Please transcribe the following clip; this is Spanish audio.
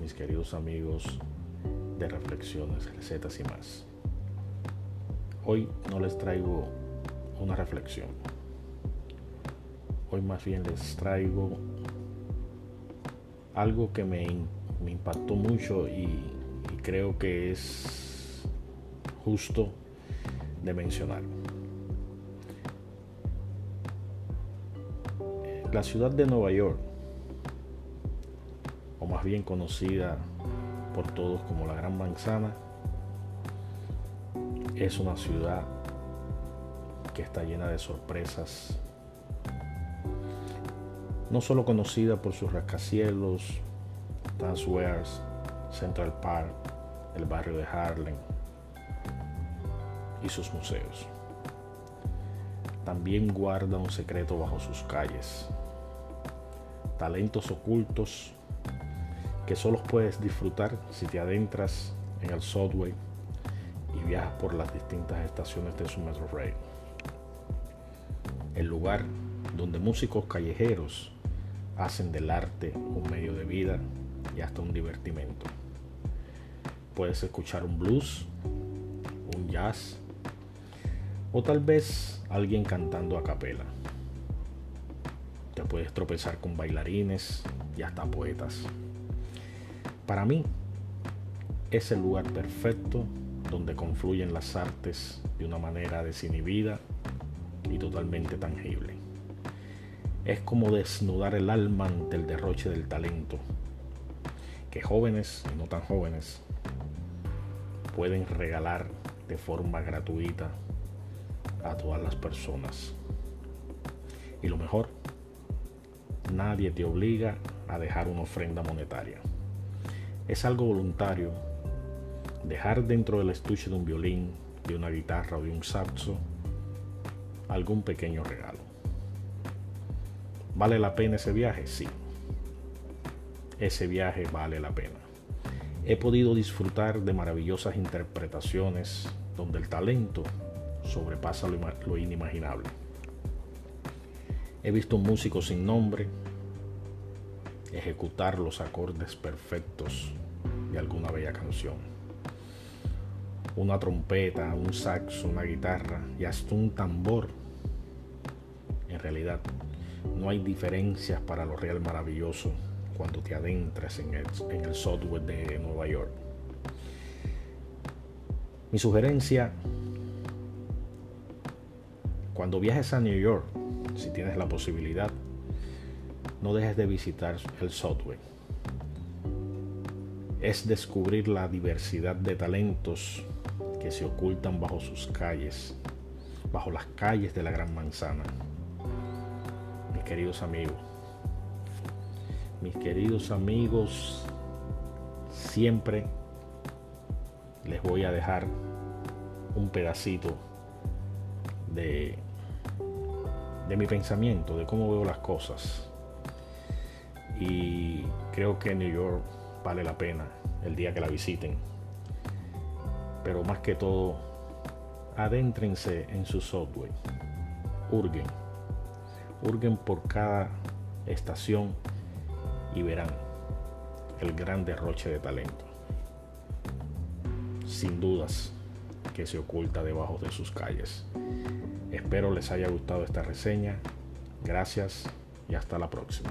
mis queridos amigos de reflexiones, recetas y más. Hoy no les traigo una reflexión. Hoy más bien les traigo algo que me, impactó mucho y, creo que es justo de mencionar. La ciudad de Nueva York, más bien conocida por todos como la Gran Manzana, es una ciudad que está llena de sorpresas. No solo conocida por sus rascacielos, Square, Central Park, el barrio de Harlem y sus museos. También guarda un secreto bajo sus calles. Talentos ocultos que solo puedes disfrutar si te adentras en el subway y viajas por las distintas estaciones de su metro rail. El lugar donde músicos callejeros hacen del arte un medio de vida y hasta un divertimento. Puedes escuchar un blues, un jazz o tal vez alguien cantando a capela. Te puedes tropezar con bailarines y hasta poetas. Para mí es el lugar perfecto donde confluyen las artes de una manera desinhibida y totalmente tangible. Es como desnudar el alma ante el derroche del talento, que jóvenes y no tan jóvenes pueden regalar de forma gratuita a todas las personas. Y lo mejor, nadie te obliga a dejar una ofrenda monetaria. Es algo voluntario dejar dentro del estuche de un violín, de una guitarra o de un saxo algún pequeño regalo. ¿Vale la pena ese viaje? Sí. Ese viaje vale la pena. He podido disfrutar de maravillosas interpretaciones donde el talento sobrepasa lo, inimaginable. He visto un músico sin nombre ejecutar los acordes perfectos de alguna bella canción. Una trompeta, un saxo, una guitarra y hasta un tambor. En realidad, no hay diferencias para lo real maravilloso cuando te adentras en el, en el software de Nueva York. Mi sugerencia, cuando viajes a New York, si tienes la posibilidad, no dejes de visitar el software. Es descubrir la diversidad de talentos que se ocultan bajo sus calles, bajo las calles de la Gran Manzana. Mis queridos amigos, mis queridos amigos, siempre les voy a dejar un pedacito de, de mi pensamiento, de cómo veo las cosas y creo que New York vale la pena el día que la visiten. Pero más que todo, adéntrense en su software. Urgen. Urgen por cada estación y verán el gran derroche de talento. Sin dudas que se oculta debajo de sus calles. Espero les haya gustado esta reseña. Gracias y hasta la próxima.